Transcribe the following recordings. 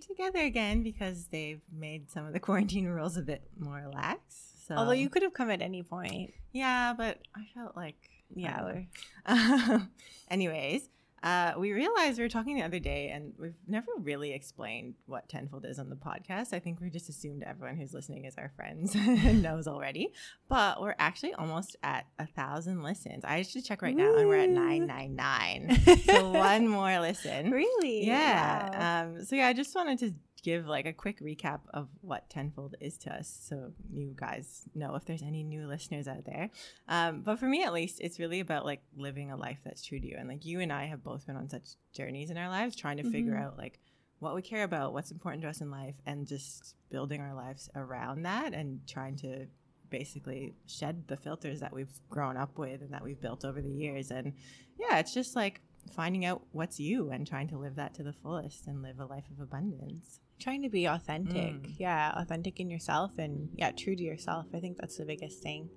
Hi. And we are actually together again because they've made some of the quarantine rules a bit more lax. So Although you could have come at any point. Yeah, but I felt like Yeah. I we're- don't know. Um, anyways, uh, we realized we were talking the other day, and we've never really explained what Tenfold is on the podcast. I think we just assumed everyone who's listening is our friends and knows already. But we're actually almost at a thousand listens. I should check right now, and we're at nine nine nine. So one more listen. Really? Wow. Yeah. Um, so yeah, I just wanted to give like a quick recap of what Tenfold is to us, so you guys know if there's any new listeners out there. Um, but for me, at least, it's really about like living a life that's true to you. And like you and I have both been on such journeys in our lives, trying to figure Mhm. out like what we care about, what's important to us in life, and just building our lives around that and trying to basically shed the filters that we've grown up with and that we've built over the years. And yeah, it's just like finding out what's you and trying to live that to the fullest and live a life of abundance. Trying to be authentic. Mm. Yeah. Authentic in yourself and yeah, true to yourself. I think that's the biggest thing.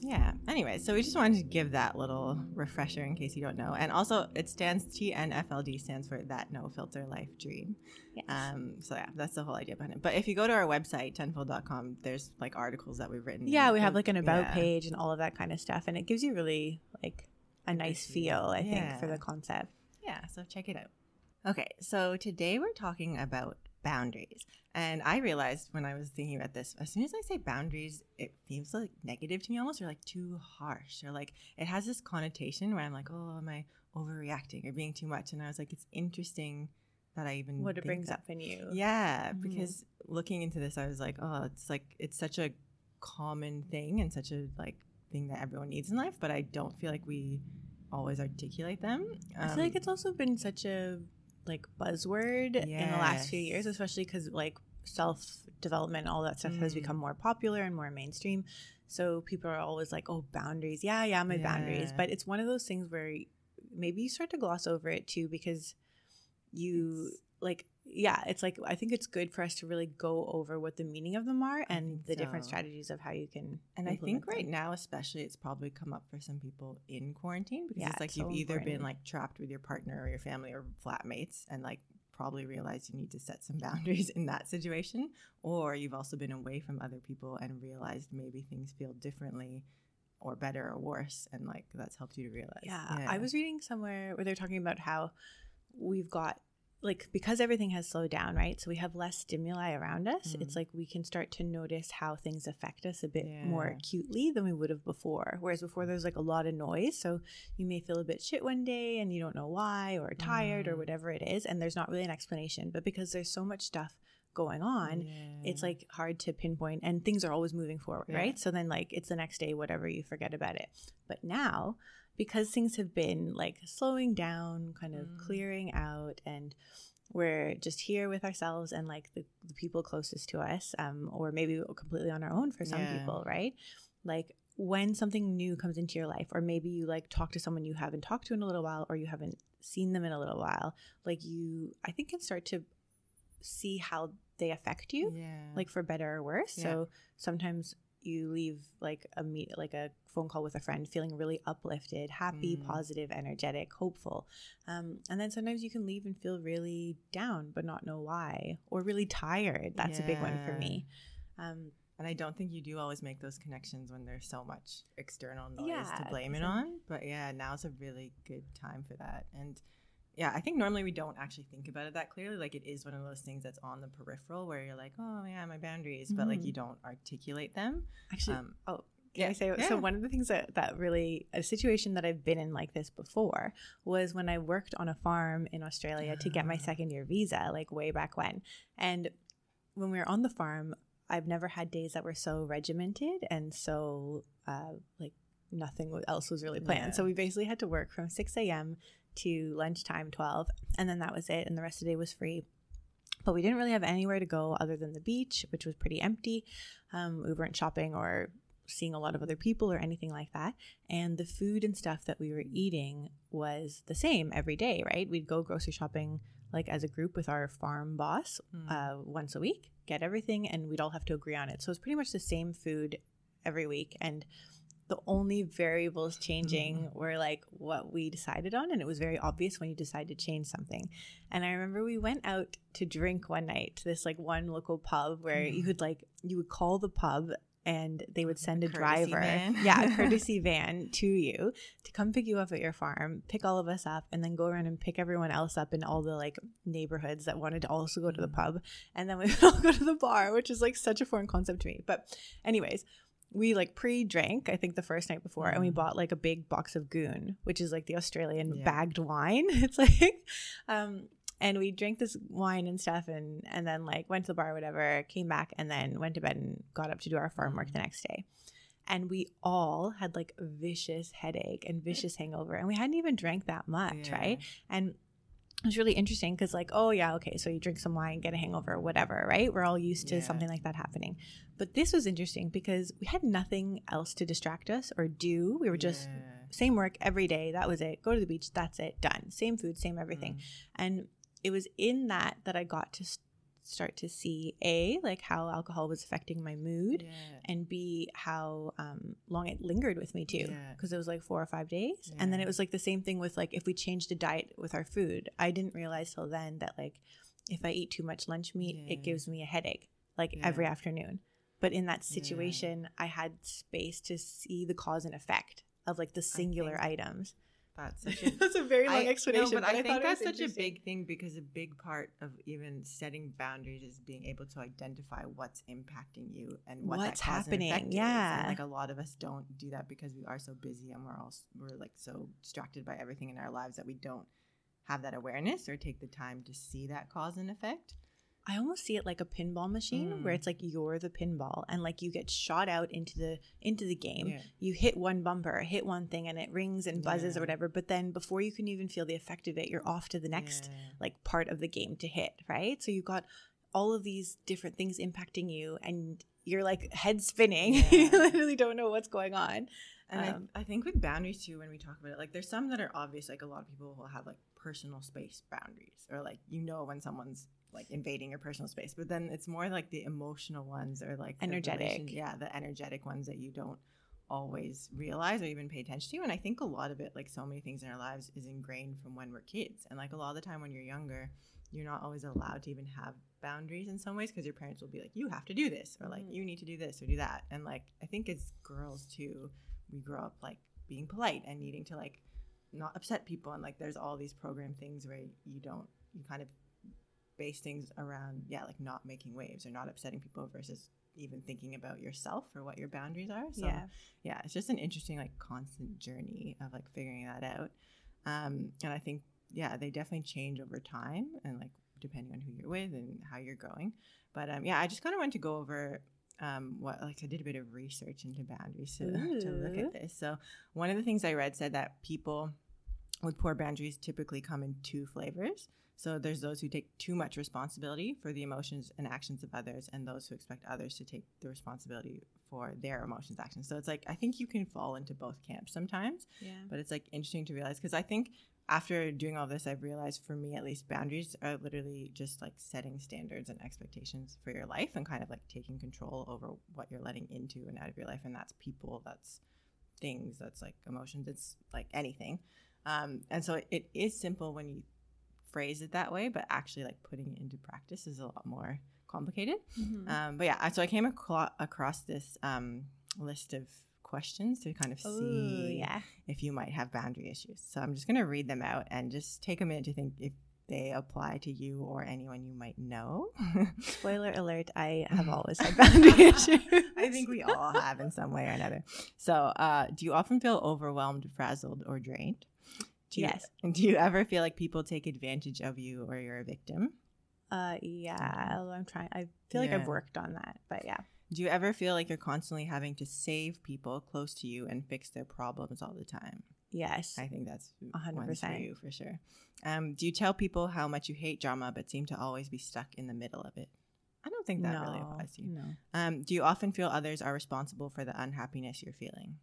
Yeah. Anyway, so we just wanted to give that little refresher in case you don't know. And also, it stands TNFLD stands for that no filter life dream. Yes. Um, so yeah, that's the whole idea behind it. But if you go to our website, tenfold.com, there's like articles that we've written. yeah, we have like an about yeah. page and all of that kind of stuff. And it gives you really like a nice feel, I think, for the concept. Yeah, so check it out. Okay, so today we're talking about boundaries. And I realized when I was thinking about this, as soon as I say boundaries, it feels like negative to me almost, or like too harsh, or like it has this connotation where I'm like, oh, am I overreacting or being too much? And I was like, it's interesting that I even What it brings that. up in you. Yeah, Mhm. because looking into this, I was like, oh, it's like it's such a common thing and such a like thing that everyone needs in life, but I don't feel like we always articulate them. I feel like Um, it's also been such a like buzzword in the last few years, especially because like self development, all that stuff has Mm. become more popular and more mainstream. So people are always like, "Oh, boundaries, yeah, yeah, my boundaries." But it's one of those things where maybe you start to gloss over it too because you It's- like yeah it's like i think it's good for us to really go over what the meaning of them are and the different strategies of how you can And I think right now, especially, it's probably come up for some people in quarantine because Yeah, it's like it's you've so either been like trapped with your partner or your family or flatmates and like probably realized you need to set some boundaries in that situation, or you've also been away from other people and realized maybe things feel differently or better or worse. And like that's helped you to realize. Yeah, I was reading somewhere where they're talking about how we've got like because everything has slowed down, right? So we have less stimuli around us. Mm. It's like we can start to notice how things affect us a bit more acutely than we would have before. Whereas before there's like a lot of noise, so you may feel a bit shit one day and you don't know why or tired or Mm. whatever it is, and there's not really an explanation. But because there's so much stuff going on, it's like hard to pinpoint and things are always moving forward Yeah. right so then like it's the next day whatever you forget about it but now because things have been like slowing down kind of Mm. clearing out and we're just here with ourselves and like the, the people closest to us um, or maybe completely on our own for some Yeah. people right like when something new comes into your life or maybe you like talk to someone you haven't talked to in a little while or you haven't seen them in a little while like you i think can start to see how they affect you yeah. like for better or worse. Yeah. So sometimes you leave like a meet like a phone call with a friend feeling really uplifted, happy, Mm. positive, energetic, hopeful. Um, and then sometimes you can leave and feel really down but not know why or really tired. That's a big one for me. Um, And I don't think you do always make those connections when there's so much external noise Yeah, to blame it on. But yeah, now's a really good time for that. And yeah, I think normally we don't actually think about it that clearly. Like it is one of those things that's on the peripheral where you're like, oh yeah, my boundaries, but like you don't articulate them. actually, Um, oh, Can yeah, I say yeah. so? One of the things that that really a situation that I've been in like this before was when I worked on a farm in Australia to get my Ah. second year visa, like way back when. And when we were on the farm, I've never had days that were so regimented and so uh, like nothing else was really planned. So we basically had to work from six a.m. to lunchtime twelve, and then that was it, and the rest of the day was free. But we didn't really have anywhere to go other than the beach, which was pretty empty. Um, we weren't shopping or seeing a lot of other people or anything like that. And the food and stuff that we were eating was the same every day, right? We'd go grocery shopping like as a group with our farm boss Mm. uh, once a week, get everything, and we'd all have to agree on it. So it's pretty much the same food every week. And the only variables changing were like what we decided on and it was very obvious when you decide to change something and i remember we went out to drink one night to this like one local pub where you Mm. would like you would call the pub and they would send a courtesy driver van? yeah a courtesy van to you to come pick you up at your farm pick all of us up and then go around and pick everyone else up in all the like neighborhoods that wanted to also go to the Mm. pub and then we would all go to the bar which is like such a foreign concept to me but anyways we like pre-drank i think the first night before and we Mhm. bought like a big box of goon which is like the australian Yeah. bagged wine it's like um and we drank this wine and stuff and and then like went to the bar or whatever came back and then went to bed and got up to do our farm work the next day and we all had like vicious headache and vicious hangover and we hadn't even drank that much Yeah. right and it was really interesting because like oh yeah okay so you drink some wine get a hangover whatever right we're all used to Yeah. something like that happening but this was interesting because we had nothing else to distract us or do we were just Yeah. same work every day that was it go to the beach that's it done same food same everything Mm. and it was in that that i got to start to see a like how alcohol was affecting my mood Yeah. and b how um, long it lingered with me too Yeah. because it was like four or five days and then it was like the same thing with like if we changed a diet with our food i didn't realize till then that like if i eat too much lunch meat Yeah. it gives me a headache like Yeah. every afternoon but in that Yeah. situation i had space to see the cause and effect of like the singular items That's such a that's a very long I- explanation No, but, I, thought think that's such a big thing because a big part of even setting boundaries is being able to identify what's impacting you and what What's that cause and happening, yeah. And like a lot of us don't do that because we are so busy and we're all we're like so distracted by everything in our lives that we don't have that awareness or take the time to see that cause and effect. I almost see it like a pinball machine where Mm. it's like you're the pinball and like you get shot out into the into the game. Yeah. You hit one bumper, hit one thing and it rings and buzzes or whatever, but then before you can even feel the effect of it, you're off to the next Yeah. like part of the game to hit, right? So you've got all of these different things impacting you and you're like head spinning. you literally don't know what's going on. And Um, I, I think with boundaries too, when we talk about it, like there's some that are obvious. Like a lot of people will have like personal space boundaries, or like you know when someone's like invading your personal space. But then it's more like the emotional ones, or like Energetic. yeah, the energetic ones that you don't always realize or even pay attention to. And I think a lot of it, like so many things in our lives, is ingrained from when we're kids. And like a lot of the time when you're younger, you're not always allowed to even have boundaries in some ways because your parents will be like, you have to do this, or like Mhm. you need to do this or do that. And like I think as girls too, we grow up like being polite and needing to like not upset people and like there's all these program things where you don't you kind of base things around yeah like not making waves or not upsetting people versus even thinking about yourself or what your boundaries are. So yeah. yeah it's just an interesting like constant journey of like figuring that out. Um and i think yeah they definitely change over time and like depending on who you're with and how you're growing but um yeah i just kind of wanted to go over um what like i did a bit of research into boundaries to, to look at this. So one of the things i read said that people with poor boundaries typically come in two flavors so there's those who take too much responsibility for the emotions and actions of others, and those who expect others to take the responsibility for their emotions, actions. So it's like I think you can fall into both camps sometimes, Yeah. but it's like interesting to realize because I think after doing all this, I've realized for me at least, boundaries are literally just like setting standards and expectations for your life and kind of like taking control over what you're letting into and out of your life, and that's people, that's things, that's like emotions, it's like anything. Um, and so it is simple when you phrase it that way, but actually like putting it into practice is a lot more complicated. Mhm. Um, but yeah, so I came across this um, list of questions to kind of Ooh, see yeah. if you might have boundary issues. So I'm just going to read them out and just take a minute to think if they apply to you or anyone you might know. Spoiler alert, I have always had boundary issues. I think we all have in some way or another. So, uh, do you often feel overwhelmed, frazzled, or drained? Do you, Yes. And do you ever feel like people take advantage of you or you're a victim? Uh, yeah. although I'm trying. I feel like I've worked on that, but yeah. Do you ever feel like you're constantly having to save people close to you and fix their problems all the time? Yes. I think that's A hundred one for percent. you for sure. Um, do you tell people how much you hate drama but seem to always be stuck in the middle of it? I don't think that no, really applies to you. No. Um, do you often feel others are responsible for the unhappiness you're feeling?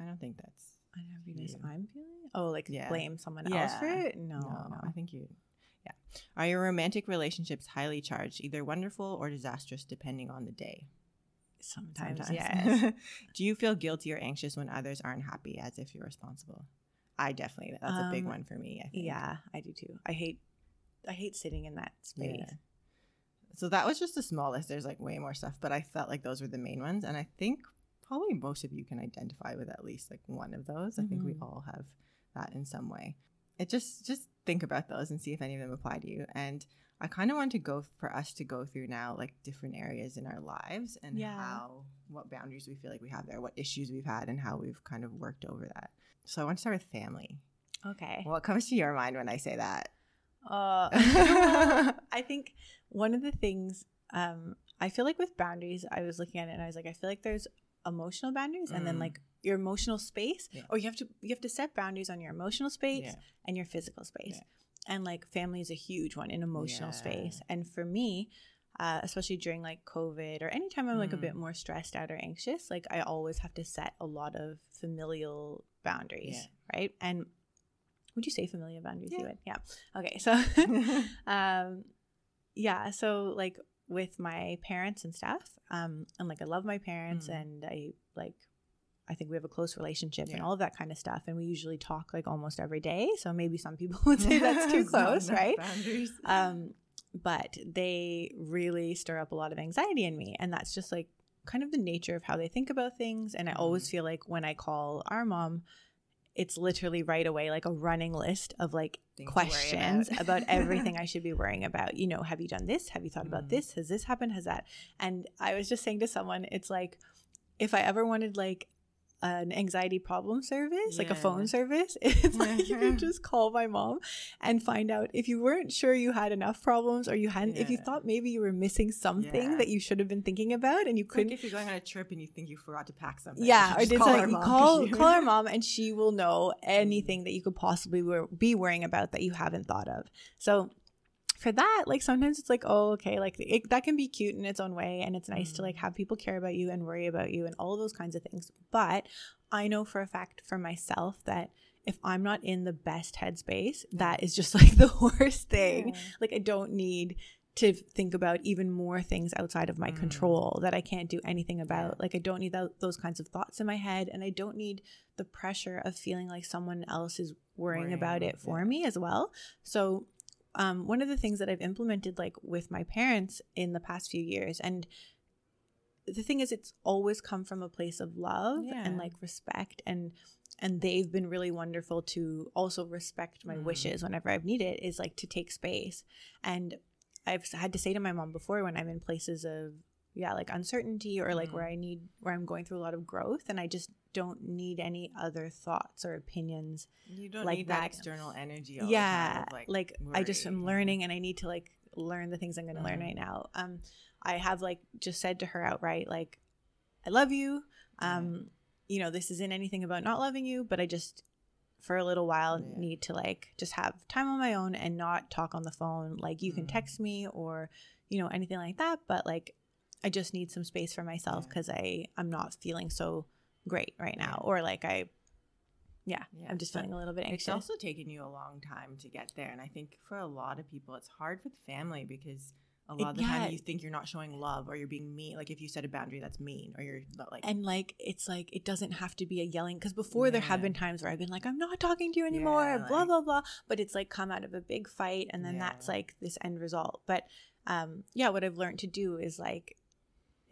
I don't think that's Unhappiness You. I'm feeling? Oh, like Yeah. blame someone else for it? No. no. I think you. Yeah. Are your romantic relationships highly charged, either wonderful or disastrous, depending on the day? Sometimes, Sometimes. yes. Do you feel guilty or anxious when others aren't happy as if you're responsible? I definitely, that's a big Um, one for me. I think. yeah, I do too. I hate, I hate sitting in that space. Yeah. So that was just the smallest. There's like way more stuff, but I felt like those were the main ones. And I think probably most of you can identify with at least like one of those. I think we Mhm. all have that in some way. It just just think about those and see if any of them apply to you. And I kind of want to go for us to go through now like different areas in our lives and Yeah. how what boundaries we feel like we have there, what issues we've had, and how we've kind of worked over that. So I want to start with family. Okay. What comes to your mind when I say that? Uh, I think one of the things um, I feel like with boundaries, I was looking at it and I was like, I feel like there's emotional boundaries and then Mm. like your emotional space, Yeah. or you have to you have to set boundaries on your emotional space Yeah. and your physical space. Yeah. And like family is a huge one in emotional space. And for me, uh, especially during like COVID or anytime I'm like a Mm. bit more stressed out or anxious, like I always have to set a lot of familial boundaries, right? And would you say familial boundaries? You Yeah. would, yeah. Okay, so um yeah so like with my parents and stuff um and like i love my parents Mm. and i like i think we have a close relationship and all of that kind of stuff and we usually talk like almost every day so maybe some people would say that's too close right Boundaries. um but they really stir up a lot of anxiety in me and that's just like kind of the nature of how they think about things and i always Mm. feel like when i call our mom it's literally right away like a running list of like Things questions about. about. everything I should be worrying about. You know, have you done this? Have you thought about Mm. this? Has this happened? Has that? And I was just saying to someone, it's like if I ever wanted like an anxiety problem service, like a phone service, it's like you can mm-hmm. just call my mom and find out if you weren't sure you had enough problems or you hadn't, if you thought maybe you were missing something Yeah. that you should have been thinking about and you couldn't if you're going on a trip and you think you forgot to pack something. yeah, or did just something. our You mom, call 'cause you- call our mom, and she will know mm. anything that you could possibly wor- be worrying about that you haven't thought of. So for that, like sometimes it's like, oh, okay, like it, that can be cute in its own way, and it's nice to like Mm. have people care about you and worry about you and all of those kinds of things. But I know for a fact for myself that if I'm not in the best headspace, that is just like the worst thing Yeah. like i don't need to think about even more things outside of my Mm. control that i can't do anything about like i don't need tho- those kinds of thoughts in my head and i don't need the pressure of feeling like someone else is worrying, Worrying about about- it for yeah. me as well so um, one of the things that i've implemented like with my parents in the past few years and the thing is it's always come from a place of love Yeah. and like respect and and they've been really wonderful to also respect my Mm. wishes whenever I've needed is like to take space. And I've had to say to my mom before when I'm in places of yeah, like uncertainty or like Mm. where I need where I'm going through a lot of growth and I just don't need any other thoughts or opinions. You don't like need that, that. external energy. Yeah, like, like, I just am learning and I need to like learn the things I'm going to learn Mhm. right now. Um I have like just said to her outright like I love you. Yeah. Um you know, this isn't anything about not loving you, but I just for a little while Yeah. need to like just have time on my own and not talk on the phone. Like you can Mm. text me or you know anything like that, but like I just need some space for myself Yeah. cuz I I'm not feeling so great right now or like I yeah, Yeah, I'm just feeling a little bit It's anxious. also taken you a long time to get there, and I think for a lot of people, it's hard with family because a lot of the yeah. time you think you're not showing love or you're being mean. Like if you set a boundary, that's mean, or you're not like and like it's like it doesn't have to be a yelling because before there have been times where I've been like I'm not talking to you anymore Yeah, blah blah blah but it's like come out of a big fight and then that's like this end result but um yeah what I've learned to do is like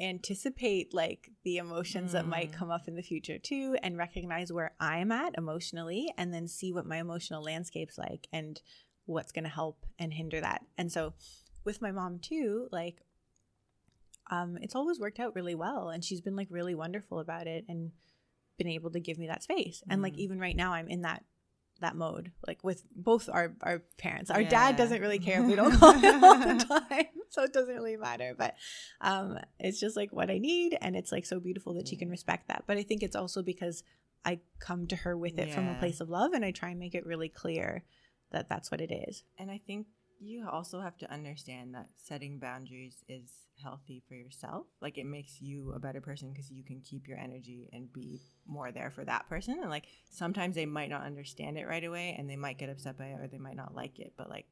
anticipate like the emotions that might Mm. come up in the future too and recognize where I'm at emotionally and then see what my emotional landscape's like and what's going to help and hinder that and so with my mom too like um, it's always worked out really well and she's been like really wonderful about it and been able to give me that space and like Mm. even right now i'm in that that mode like with both our our parents. Our Yeah. dad doesn't really care if we don't call him all the time so it doesn't really matter but um it's just like what i need and it's like so beautiful that she can respect that but i think it's also because i come to her with it from a place of love and i try and make it really clear that that's what it is. And I think you also have to understand that setting boundaries is healthy for yourself. Like it makes you a better person because you can keep your energy and be more there for that person. And like sometimes they might not understand it right away and they might get upset by it or they might not like it, but like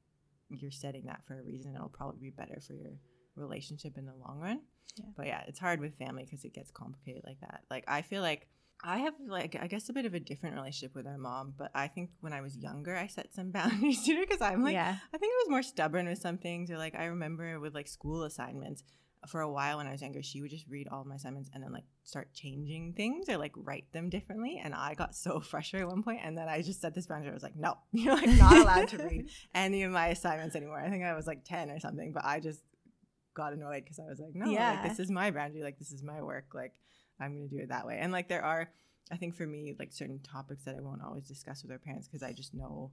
you're setting that for a reason. It'll probably be better for your relationship in the long run. Yeah. But yeah, it's hard with family because it gets complicated like that. Like I feel like I have like I guess a bit of a different relationship with our mom, but I think when I was younger, I set some boundaries to her because I'm like yeah. I think I was more stubborn with some things, or like I remember with like school assignments. For a while when I was younger, she would just read all my assignments and then like start changing things or like write them differently. And I got so frustrated at one point, and then I just set this boundary. I was like, no, you're like not allowed to read any of my assignments anymore. I think I was like ten or something, but I just got annoyed because I was like, no, Yeah. like this is my boundary, like this is my work, like I'm gonna do it that way. And like there are, I think for me, like certain topics that I won't always discuss with our parents because I just know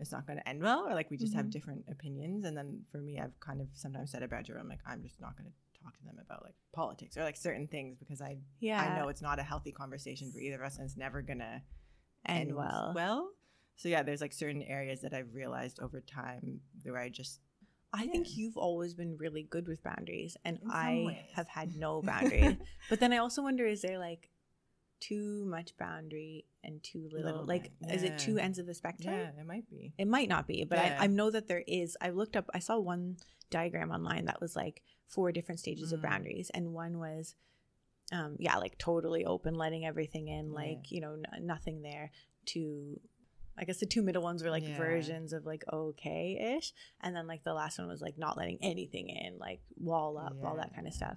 it's not going to end well, or like we just have Mhm. different opinions. And then for me, I've kind of sometimes said a boundary. Where I'm like, I'm just not going to talk to them about like politics or like certain things because I Yeah. I know it's not a healthy conversation for either of us, and it's never gonna end well. Well, so yeah, there's like certain areas that I've realized over time where I just I think you've always been really good with boundaries, and I ways. have had no boundary. but then I also wonder: is there like too much boundary and too little? Little like, bit, is it two ends of the spectrum? yeah, it might be. It might not be, but Yeah. I, I know that there is. I looked up. I saw one diagram online that was like four different stages of Mm. boundaries, and one was, um, yeah, like totally open, letting everything in, Yeah. like you know, n- nothing there. To, I guess the two middle ones were like Yeah. versions of like okay ish, and then like the last one was like not letting anything in, like wall up, all that kind of stuff.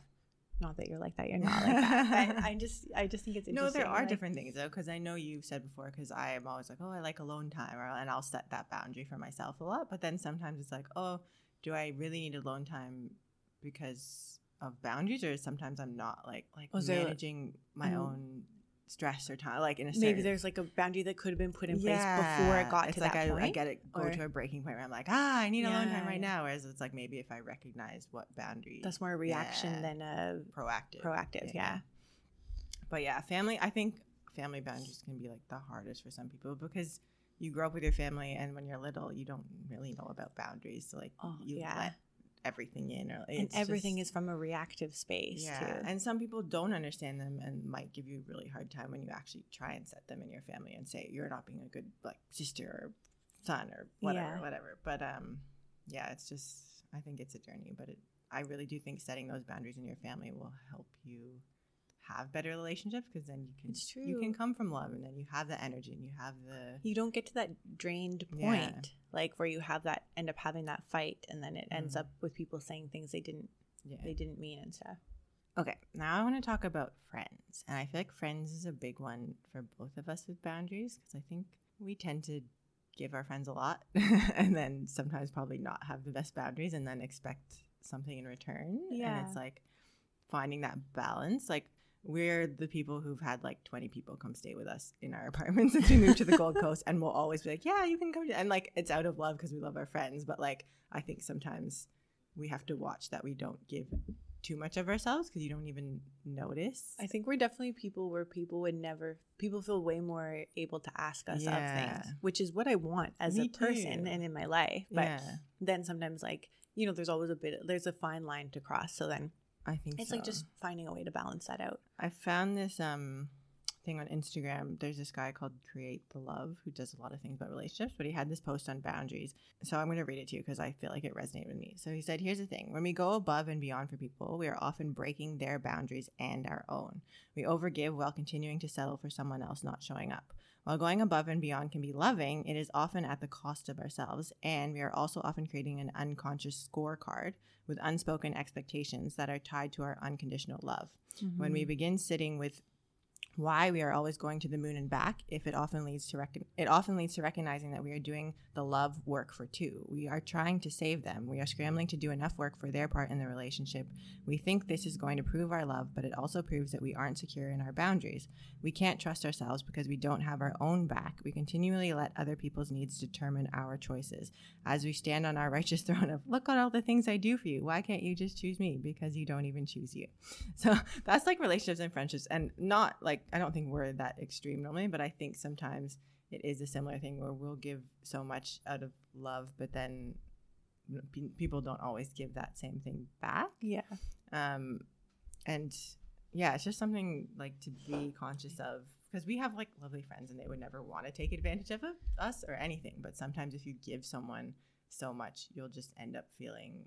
Not that you're like that. You're not like that. but I just, I just think it's No, there are like- different things though, because I know you've said before. Because I am always like, oh, I like alone time, or, and I'll set that boundary for myself a lot. But then sometimes it's like, oh, do I really need alone time because of boundaries, or sometimes I'm not like like managing my Mm. own stress or time, like in a Maybe there's like a boundary that could have been put in place before it got it's to like that I, point. I get it go or- to a breaking point where I'm like, ah, I need alone time right yeah. now. Whereas it's like maybe if I recognize what boundary That's more a reaction Yeah. than a proactive. proactive. Yeah. But yeah, family. I think family boundaries can be like the hardest for some people because you grow up with your family, and when you're little, you don't really know about boundaries. So like, Oh, you yeah. let everything in, or And everything just- is from a reactive space yeah. too. And some people don't understand them and might give you a really hard time when you actually try and set them in your family and say you're not being a good like sister or son or whatever, Yeah. whatever. But um, yeah, it's just I think it's a journey, but it, I really do think setting those boundaries in your family will help you have better relationships because then you can It's you can come from love and then you have the energy and you have the you don't get to that drained point Yeah. like where you have that end up having that fight and then it ends Mhm. up with people saying things they didn't yeah. they didn't mean and stuff. Okay, now I want to talk about friends. And I feel like friends is a big one for both of us with boundaries because I think we tend to give our friends a lot and then sometimes probably not have the best boundaries and then expect something in return. Yeah. And it's like finding that balance. Like, we're the people who've had like 20 people come stay with us in our apartment since we moved to the Gold Coast. And we'll always be like, yeah, you can come. And like, it's out of love because we love our friends. But like, I think sometimes we have to watch that we don't give too much of ourselves because you don't even notice. I think we're definitely people where people would never people feel way more able to ask us Yeah. of things, which is what I want as Me a person too. and in my life. But yeah, then sometimes like, you know, there's always a bit there's a fine line to cross. So then I think it's so. like just finding a way to balance that out. I found this um thing on Instagram. There's this guy called Create the Love who does a lot of things about relationships, but he had this post on boundaries. So I'm going to read it to you because I feel like it resonated with me. So he said, Here's the thing when we go above and beyond for people, we are often breaking their boundaries and our own. We overgive while continuing to settle for someone else not showing up. While going above and beyond can be loving, it is often at the cost of ourselves, and we are also often creating an unconscious scorecard with unspoken expectations that are tied to our unconditional love. When we mm-hmm. begin sitting with why we are always going to the moon and back if it often leads to rec- it often leads to recognizing that we are doing the love work for two. We are trying to save them. We are scrambling to do enough work for their part in the relationship. We think this is going to prove our love but it also proves that we aren't secure in our boundaries. We can't trust ourselves because we don't have our own back. We continually let other people's needs determine our choices. As we stand on our righteous throne of look at all the things i do for you. Why can't you just choose me? Because you don't even choose you. So that's like relationships and friendships and not like i don't think we're that extreme normally but i think sometimes it is a similar thing where we'll give so much out of love but then pe- people don't always give that same thing back Yeah. um and yeah it's just something like to be conscious of because we have like lovely friends and they would never want to take advantage of us or anything but sometimes if you give someone so much you'll just end up feeling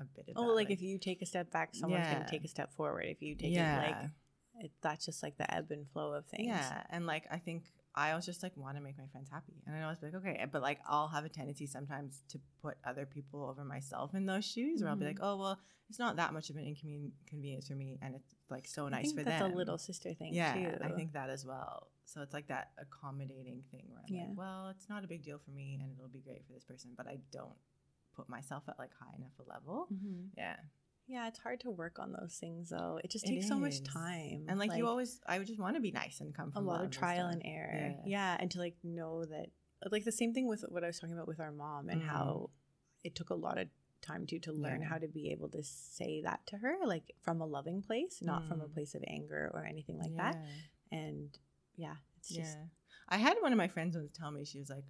a bit of Oh, that, like, if you take a step back, someone's Yeah. gonna take a step forward. If you take yeah. it like it, that's just like the ebb and flow of things. Yeah, and like I think I always just like want to make my friends happy, and I always be like, okay, but like I'll have a tendency sometimes to put other people over myself in those shoes, where I'll be like, oh well, it's not that much of an inconvenience for me, and it's like so nice think for that's them. a little sister thing yeah, too. I think that as well. So it's like that accommodating thing where I'm Yeah. like, well, it's not a big deal for me, and it'll be great for this person, but I don't put myself at like high enough a level. Mhm. Yeah, Yeah, it's hard to work on those things though. It just It takes so much time. and like, you always, I would just want to be nice and come a lot of trial and error. Yeah. Yeah. and to like know that like the same thing with what I was talking about with our mom and Mm. how it took a lot of time to to learn Yeah. how to be able to say that to her like from a loving place, not from a Mm. place of anger or anything like that. Yeah. And yeah, it's just yeah. I had one of my friends once tell me, she was like,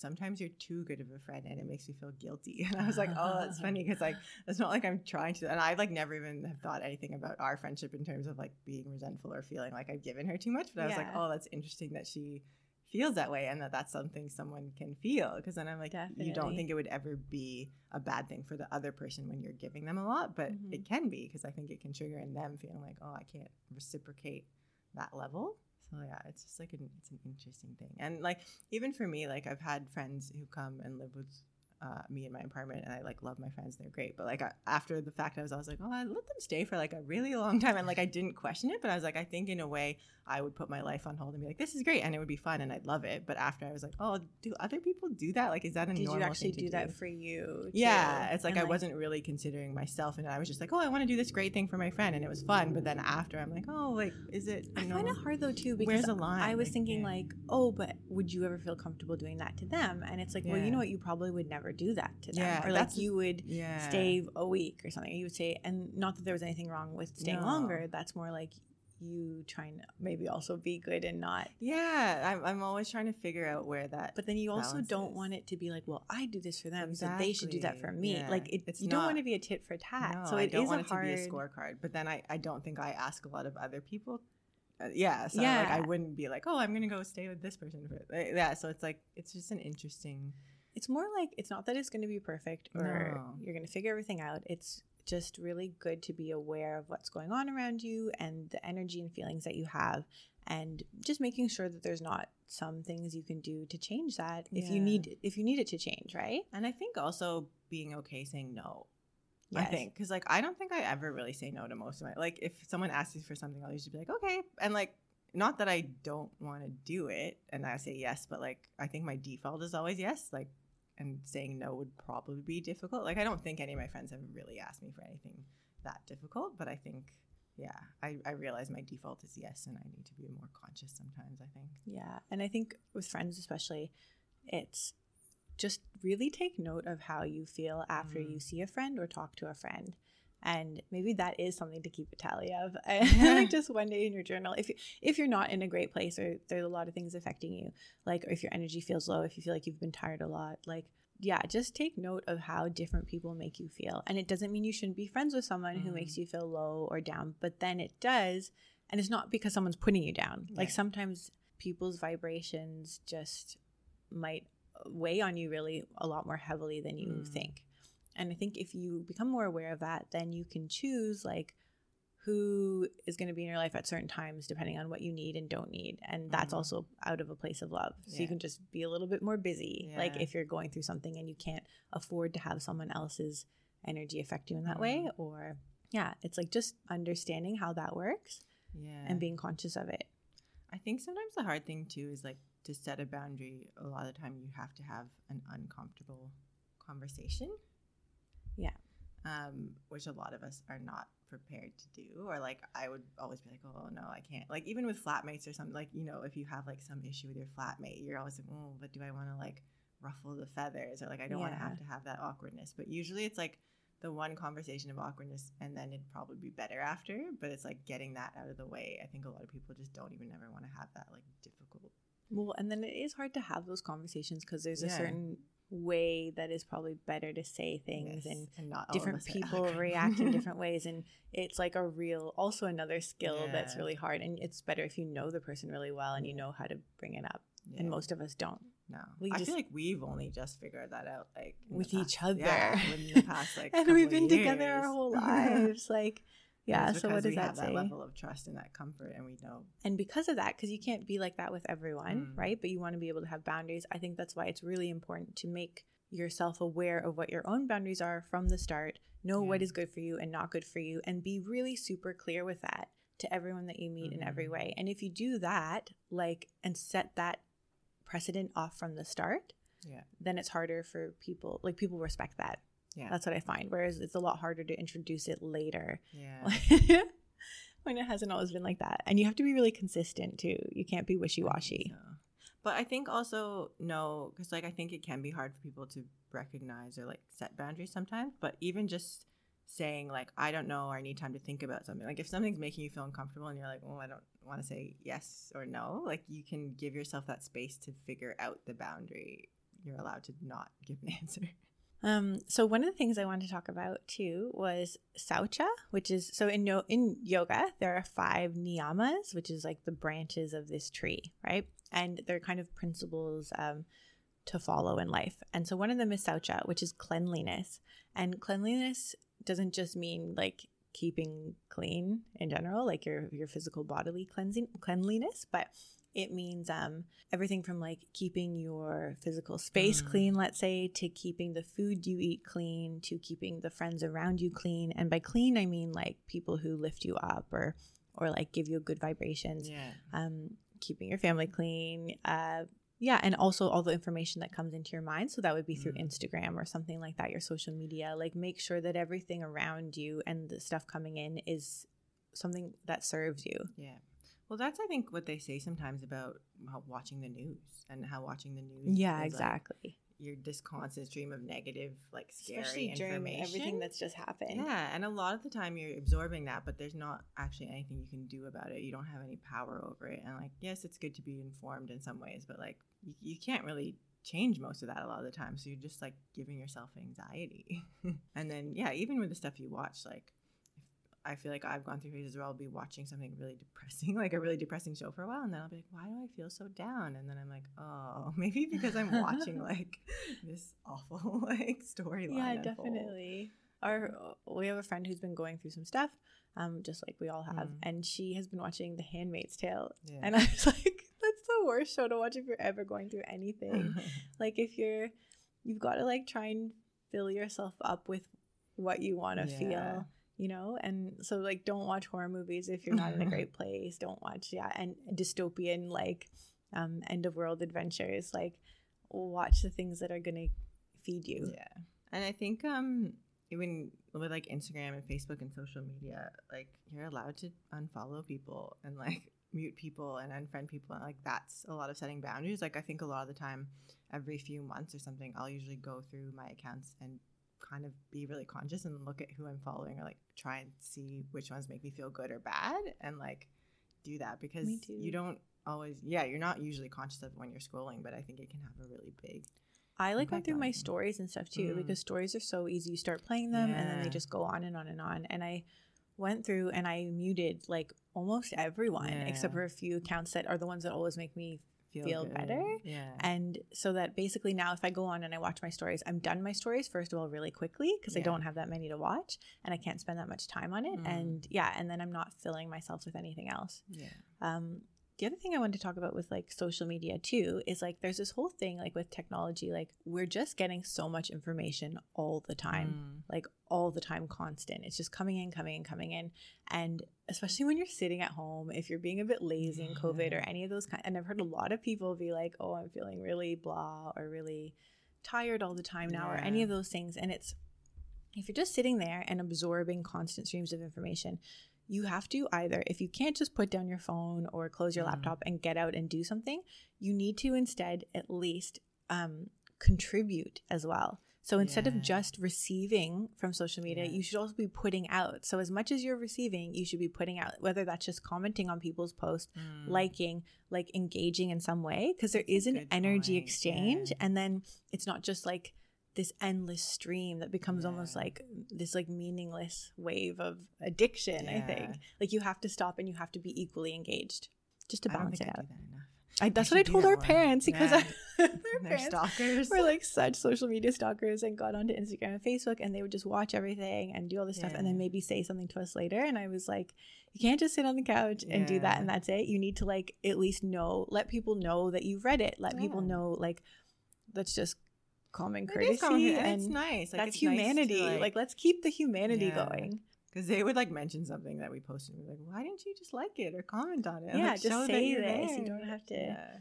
sometimes you're too good of a friend and it makes me feel guilty. And I was like, oh, that's funny because like, it's not like I'm trying to. And I like never even have thought anything about our friendship in terms of like being resentful or feeling like I've given her too much. But I was like, oh, that's interesting that she feels that way and that that's something someone can feel. Because then I'm like, you don't think it would ever be a bad thing for the other person when you're giving them a lot, but Mhm. it can be because I think it can trigger in them feeling like, oh, I can't reciprocate that level. So yeah, it's just like an it's an interesting thing. And like even for me, like I've had friends who come and live with uh, me in my apartment, and I like love my friends; they're great. But like I, after the fact, I was, always like, oh, I let them stay for like a really long time, and like I didn't question it, but I was like, I think in a way, I would put my life on hold and be like, this is great, and it would be fun, and I'd love it. But after I was like, oh, do other people do that? Like, is that a did normal you actually thing to do that for you? yeah, it's like And, I wasn't really considering myself, and I was just like, oh, I want to do this great thing for my friend, and it was fun. But then after, I'm like, oh, like, is it? I you find it hard though too because Where's the line? I was Like, thinking yeah. like, oh, but would you ever feel comfortable doing that to them? And it's like, well, you know what? You probably would never do that to them, Yeah, or like you would yeah, stay a week or something. You would say, and not that there was anything wrong with staying No. longer. That's more like you trying to maybe also be good and not. Yeah, I'm, I'm always trying to figure out where that. But then you also don't is- want it to be like, well, I do this for them, so they should do that for me. Yeah. Like it, It's you don't want to be a tit for tat. no, so I don't is want a it hard. to be a scorecard. But then I, I don't think I ask a lot of other people. Uh, yeah, so like I wouldn't be like, oh, I'm gonna go stay with this person for uh, yeah. So it's like it's just an interesting. It's more like it's not that it's going to be perfect or No. you're going to figure everything out. It's just really good to be aware of what's going on around you and the energy and feelings that you have and just making sure that there's not some things you can do to change that if you need if you need it to change, right? And I think also being okay saying no. I think because like I don't think I ever really say no to most of my like if someone asks me for something I'll usually be like okay and like not that I don't want to do it and I say yes but like I think my default is always yes like and saying no would probably be difficult like I don't think any of my friends have really asked me for anything that difficult but I think yeah I, I realize my default is yes and I need to be more conscious sometimes I think Yeah. And I think with friends, especially, it's just really take note of how you feel after Mm. you see a friend or talk to a friend. And maybe that is something to keep a tally of. Like just one day in your journal, if you, if you're not in a great place or there's a lot of things affecting you, like if your energy feels low, if you feel like you've been tired a lot, like yeah, just take note of how different people make you feel. And it doesn't mean you shouldn't be friends with someone who Mm. makes you feel low or down, but then it does. And it's not because someone's putting you down. Like sometimes people's vibrations just might weigh on you really a lot more heavily than you Mm. think. And I think if you become more aware of that, then you can choose like who is going to be in your life at certain times depending on what you need and don't need. And that's Mhm. also out of a place of love. So you can just be a little bit more busy. Like if you're going through something and you can't afford to have someone else's energy affect you in that way Mhm. or yeah, it's like just understanding how that works yeah and being conscious of it. I think sometimes the hard thing too is like to set a boundary. A lot of the time, you have to have an uncomfortable conversation. Yeah. Um, which a lot of us are not prepared to do. Or like, I would always be like, oh no, I can't. Like, even with flatmates or something, like, you know, if you have like some issue with your flatmate, you're always like, oh, but do I want to like ruffle the feathers? Or like, I don't want to have to have that awkwardness. But usually it's like, the one conversation of awkwardness and then it'd probably be better after but it's like getting that out of the way i think a lot of people just don't even ever want to have that like difficult Well, and then it is hard to have those conversations because there's a certain way that is probably better to say things Yes, and not different people eloquent. react in different ways and it's like a real also another skill that's really hard and it's better if you know the person really well and you know how to bring it up Yeah. and most of us don't No, We I just- feel like we've only just figured that out, like with past- each other. Yeah, within the past like, and we've been together our whole lives. like, yeah. So what does we that have say? that level of trust and that comfort, and we know. and because of that because you can't be like that with everyone Mm. right but you want to be able to have boundaries i think that's why it's really important to make yourself aware of what your own boundaries are from the start know what Yeah. is good for you and not good for you and be really super clear with that to everyone that you meet in every Mhm. way and if you do that like and set that precedent off from the start Yeah. then it's harder for people like people respect that Yeah. that's what i find whereas it's a lot harder to introduce it later Yeah. when it hasn't always been like that. And you have to be really consistent too. You can't be wishy washy. so. But I think also no, because like I think it can be hard for people to recognize or like set boundaries sometimes. But even just saying like I don't know or I need time to think about something. Like if something's making you feel uncomfortable and you're like, oh, I don't want to say yes or no. Like you can give yourself that space to figure out the boundary. You're allowed to not give an answer. Um, so one of the things I wanted to talk about too was saucha, which is so in no in yoga there are five niyamas, which is like the branches of this tree, right? And they're kind of principles um, to follow in life. And so one of them is saucha, which is cleanliness. And cleanliness doesn't just mean like keeping clean in general, like your your physical bodily cleansing cleanliness, but it means um, everything from like keeping your physical space Mm. clean, let's say, to keeping the food you eat clean, to keeping the friends around you clean. And by clean, I mean like people who lift you up or or like give you good vibrations. Yeah. Um, keeping your family clean. Uh, yeah, and also all the information that comes into your mind. So that would be through Mm. Instagram or something like that, your social media. Like make sure that everything around you and the stuff coming in is something that serves you. Yeah. Well, that's I think what they say sometimes about how watching the news and how watching the news. Yeah, is, like, exactly. you're this constant stream of negative, like scary Especially information. everything that's just happened. yeah, and a lot of the time you're absorbing that, but there's not actually anything you can do about it. You don't have any power over it. And like, yes, it's good to be informed in some ways, but like, you, you can't really change most of that a lot of the time. So you're just like giving yourself anxiety. and then yeah, even with the stuff you watch, like. I feel like I've gone through phases where I'll be watching something really depressing, like a really depressing show for a while, and then I'll be like, "Why do I feel so down?" And then I'm like, "Oh, maybe because I'm watching like this awful like storyline." Yeah, unfold." definitely. Our we have a friend who's been going through some stuff, um, just like we all have, Mm. and she has been watching The Handmaid's Tale, Yeah. and I was like, that's the worst show to watch if you're ever going through anything. like if you're, you've got to like try and fill yourself up with what you want to Yeah. feel. You know, and so like, don't watch horror movies if you're not in a great place. Don't watch, yeah, and dystopian like, um, end of world adventures. Like, watch the things that are gonna feed you. Yeah. And I think um even with like Instagram and Facebook and social media, like you're allowed to unfollow people and like mute people and unfriend people and like that's a lot of setting boundaries. Like I think a lot of the time every few months or something I'll usually go through my accounts and kind of be really conscious and look at who I'm following or like try and see which ones make me feel good or bad and like do that because you don't always yeah, you're not usually conscious of when you're scrolling, but I think it can have a really big I like went through my stories and stuff too Mm. because stories are so easy. You start playing them and then they just go on and on and on. And I went through and I muted like almost everyone except for a few accounts that are the ones that always make me feel good. better. Yeah. and so that basically now if I go on and I watch my stories, I'm done my stories first of all really quickly because I don't have that many to watch and I can't spend that much time on it. Mm. And yeah, and then I'm not filling myself with anything else. yeah. Um, the other thing I wanted to talk about with like social media too is like there's this whole thing like with technology, like we're just getting so much information all the time, Mm. like all the time, constant. It's just coming in, coming in, coming in. And especially when you're sitting at home, if you're being a bit lazy in COVID or any of those kind, and I've heard a lot of people be like, oh, I'm feeling really blah or really tired all the time now or any of those things. And it's, if you're just sitting there and absorbing constant streams of information, you have to either, if you can't just put down your phone or close your Mm. laptop and get out and do something, you need to instead at least um, contribute as well. So instead Yeah. of just receiving from social media, Yeah. you should also be putting out. So as much as you're receiving, you should be putting out, whether that's just commenting on people's posts, Mm. liking, like engaging in some way, because there That's is an energy point, exchange. yeah. And then it's not just like this endless stream that becomes almost like this like meaningless wave of addiction, I think. Like you have to stop and you have to be equally engaged just to I balance it I out. I, that's should what I told our one. parents because Yeah. our They're parents stalkers. were like such social media stalkers and got onto Instagram and Facebook and they would just watch everything and do all this stuff and then maybe say something to us later. And I was like, you can't just sit on the couch and do that and that's it. You need to like at least know, let people know that you've read it. Let people know like that's just common courtesy common, and it's nice. Like, that's it's nice to, humanity. like, let's keep the humanity Yeah. going. Because they would like mention something that we posted and be like, why didn't you just like it or comment on it? Yeah, Like, just say this. You don't have to- Yeah.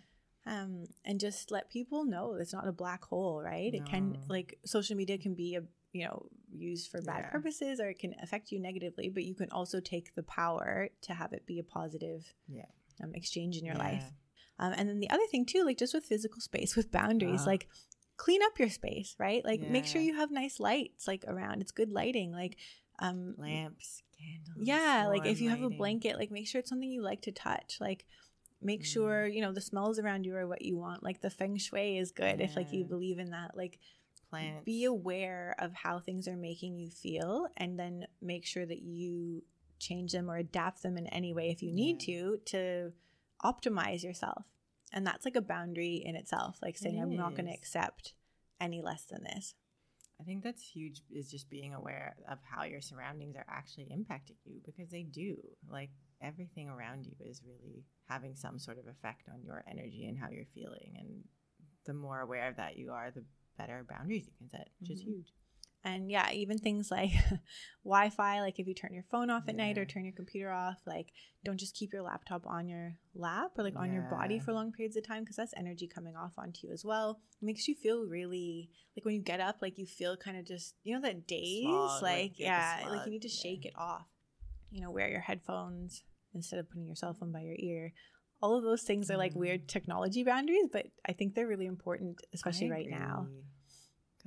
um, and just let people know it's not a black hole, right? It can like social media can be a you know used for bad Yeah. purposes or it can affect you negatively, but you can also take the power to have it be a positive Yeah. um, exchange in your life. Um, and then the other thing too, like just with physical space, with boundaries, Uh-huh. like clean up your space, right? Like make sure you have nice lights like around. It's good lighting, like um, Lamps, candles. yeah, like if you have a blanket, like make sure it's something you like to touch. Like make Mm. sure, you know, the smells around you are what you want. Like the feng shui is good if like you believe in that. Like plants. be aware of how things are making you feel and then make sure that you change them or adapt them in any way if you need to to optimize yourself. And that's like a boundary in itself, like saying I'm not going to accept any less than this. I think that's huge is just being aware of how your surroundings are actually impacting you because they do. Like everything around you is really having some sort of effect on your energy and how you're feeling. And the more aware of that you are, the better boundaries you can set, which is Mhm. huge. And yeah, even things like Wi Fi, like if you turn your phone off at night or turn your computer off, like don't just keep your laptop on your lap or like on your body for long periods of time because that's energy coming off onto you as well. It makes you feel really like when you get up, like you feel kind of just, you know, that daze, Slug, like, like, yeah, like you need to yeah. shake it off. You know, wear your headphones instead of putting your cell phone by your ear. All of those things are like Mm. weird technology boundaries, but I think they're really important, especially right now.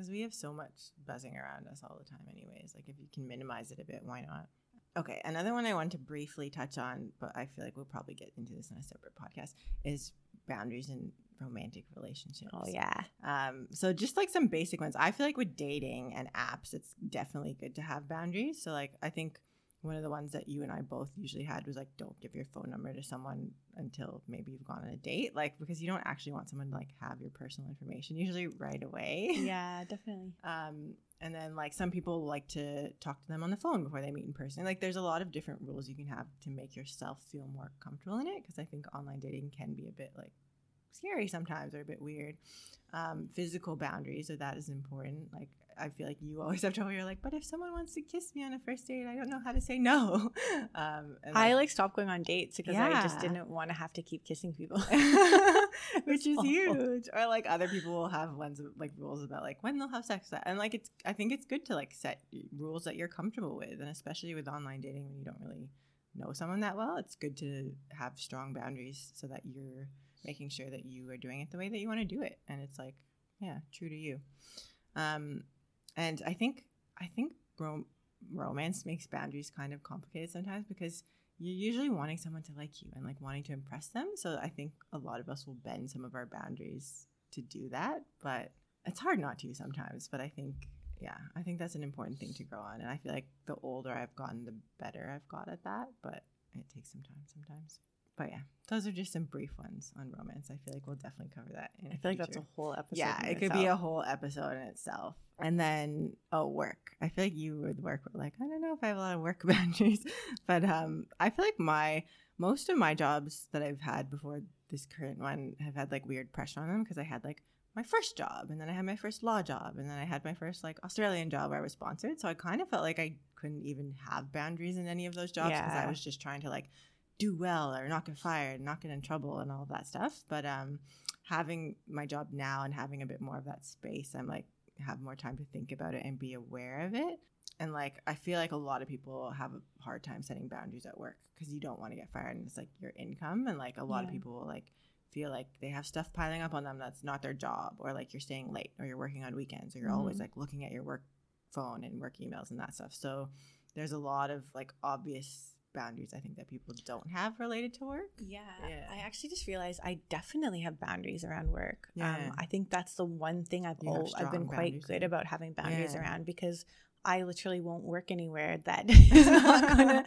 Because we have so much buzzing around us all the time, anyways. Like, if you can minimize it a bit, why not? Okay, another one I want to briefly touch on, but I feel like we'll probably get into this in a separate podcast, is boundaries in romantic relationships. Oh, yeah. Um, so just like some basic ones. I feel like with dating and apps, it's definitely good to have boundaries. So like I think one of the ones that you and I both usually had was like don't give your phone number to someone until maybe you've gone on a date. Like because you don't actually want someone to like have your personal information usually right away. Yeah, definitely. Um, and then like some people like to talk to them on the phone before they meet in person. Like there's a lot of different rules you can have to make yourself feel more comfortable in it because I think online dating can be a bit like scary sometimes or a bit weird. Um, physical boundaries, so that is important. Like I feel like you always have trouble. You're like, but if someone wants to kiss me on a first date, I don't know how to say no. Um, I like stopped going on dates because I just didn't want to have to keep kissing people. which is awful. huge. Or like other people will have ones like rules about like when they'll have sex, and like it's. I think it's good to like set rules that you're comfortable with, and especially with online dating when you don't really know someone that well, it's good to have strong boundaries so that you're making sure that you are doing it the way that you want to do it, and it's like yeah, true to you. Um, and I think I think rom- romance makes boundaries kind of complicated sometimes because you're usually wanting someone to like you and like wanting to impress them. So I think a lot of us will bend some of our boundaries to do that, but it's hard not to sometimes. But I think, yeah, I think that's an important thing to grow on. And I feel like the older I've gotten, the better I've got at that. But it takes some time sometimes. But yeah, those are just some brief ones on romance. I feel like we'll definitely cover that. In I feel like that's a whole episode. Yeah, it could be a whole episode in itself. And then oh, work. I feel like you with work were like, I don't know if I have a lot of work boundaries, but um, I feel like my most of my jobs that I've had before this current one have had like weird pressure on them because I had like my first job and then I had my first law job and then I had my first like Australian job where I was sponsored. So I kind of felt like I couldn't even have boundaries in any of those jobs because I was just trying to like do well or not get fired, not get in trouble and all that stuff. But um having my job now and having a bit more of that space, I'm like have more time to think about it and be aware of it. And like I feel like a lot of people have a hard time setting boundaries at work because you don't want to get fired and it's like your income and like a lot of people will like feel like they have stuff piling up on them that's not their job or like you're staying late or you're working on weekends or you're always Mhm. like looking at your work phone and work emails and that stuff. So there's a lot of like obvious boundaries I think that people don't have related to work. Yeah, Yeah. I actually just realized I definitely have boundaries around work. Yeah. Um, I think that's the one thing I've You have al- I've been quite good about having boundaries Yeah. around because I literally won't work anywhere that is not gonna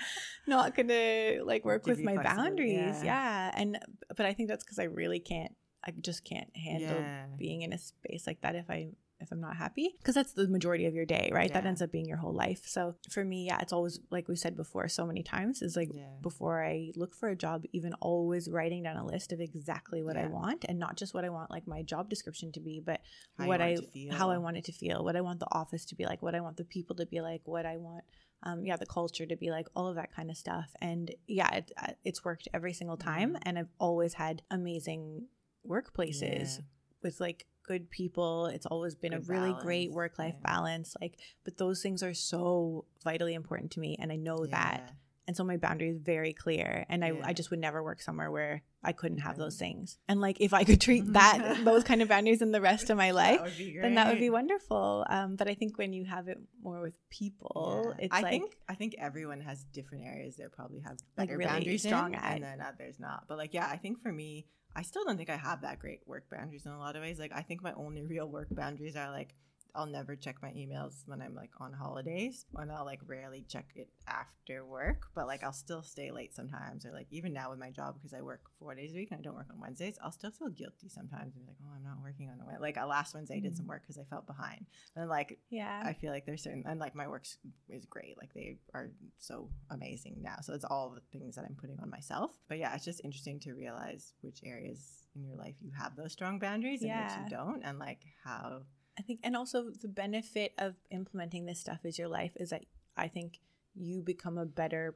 not gonna like work Give with my boundaries. yeah. Yeah. And but I think that's because I really can't I just can't handle Yeah. being in a space like that if I if I'm not happy because that's the majority of your day, right? That ends up being your whole life. So for me, yeah, it's always like we said before so many times is like Yeah. before I look for a job, even always writing down a list of exactly what I want and not just what I want like my job description to be, but How what I it to feel. how I want it to feel, what I want the office to be like, what I want the people to be like, what I want um yeah, the culture to be like, all of that kind of stuff. And yeah, it, uh, it's worked every single time Mhm. and I've always had amazing workplaces Yeah. with like good people. It's always been Good a really great work life yeah. balance like but those things are so vitally important to me and I know that. And so my boundary is very clear. And I, Yeah. I just would never work somewhere where I couldn't have those things. And like if I could treat that those kind of boundaries in the rest of my life, That then that would be wonderful. Um, but I think when you have it more with people, Yeah. it's I like think I think everyone has different areas that probably have Like, better really boundaries strong in, at. and then others not. But like, yeah, I think for me, I still don't think I have that great work boundaries in a lot of ways. Like, I think my only real work boundaries are like. I'll never check my emails when I'm like on holidays, and I'll like rarely check it after work. But like I'll still stay late sometimes, or like even now with my job because I work four days a week and I don't work on Wednesdays, I'll still feel guilty sometimes and be like, oh, I'm not working on a Wednesday. Like uh, last Wednesday, I did some work because I felt behind, and like yeah. I feel like there's certain and like my work is great. Like they are so amazing now. So it's all the things that I'm putting on myself. But yeah, it's just interesting to realize which areas in your life you have those strong boundaries and which you don't, and like how. I think, and also the benefit of implementing this stuff is your life is that I think you become a better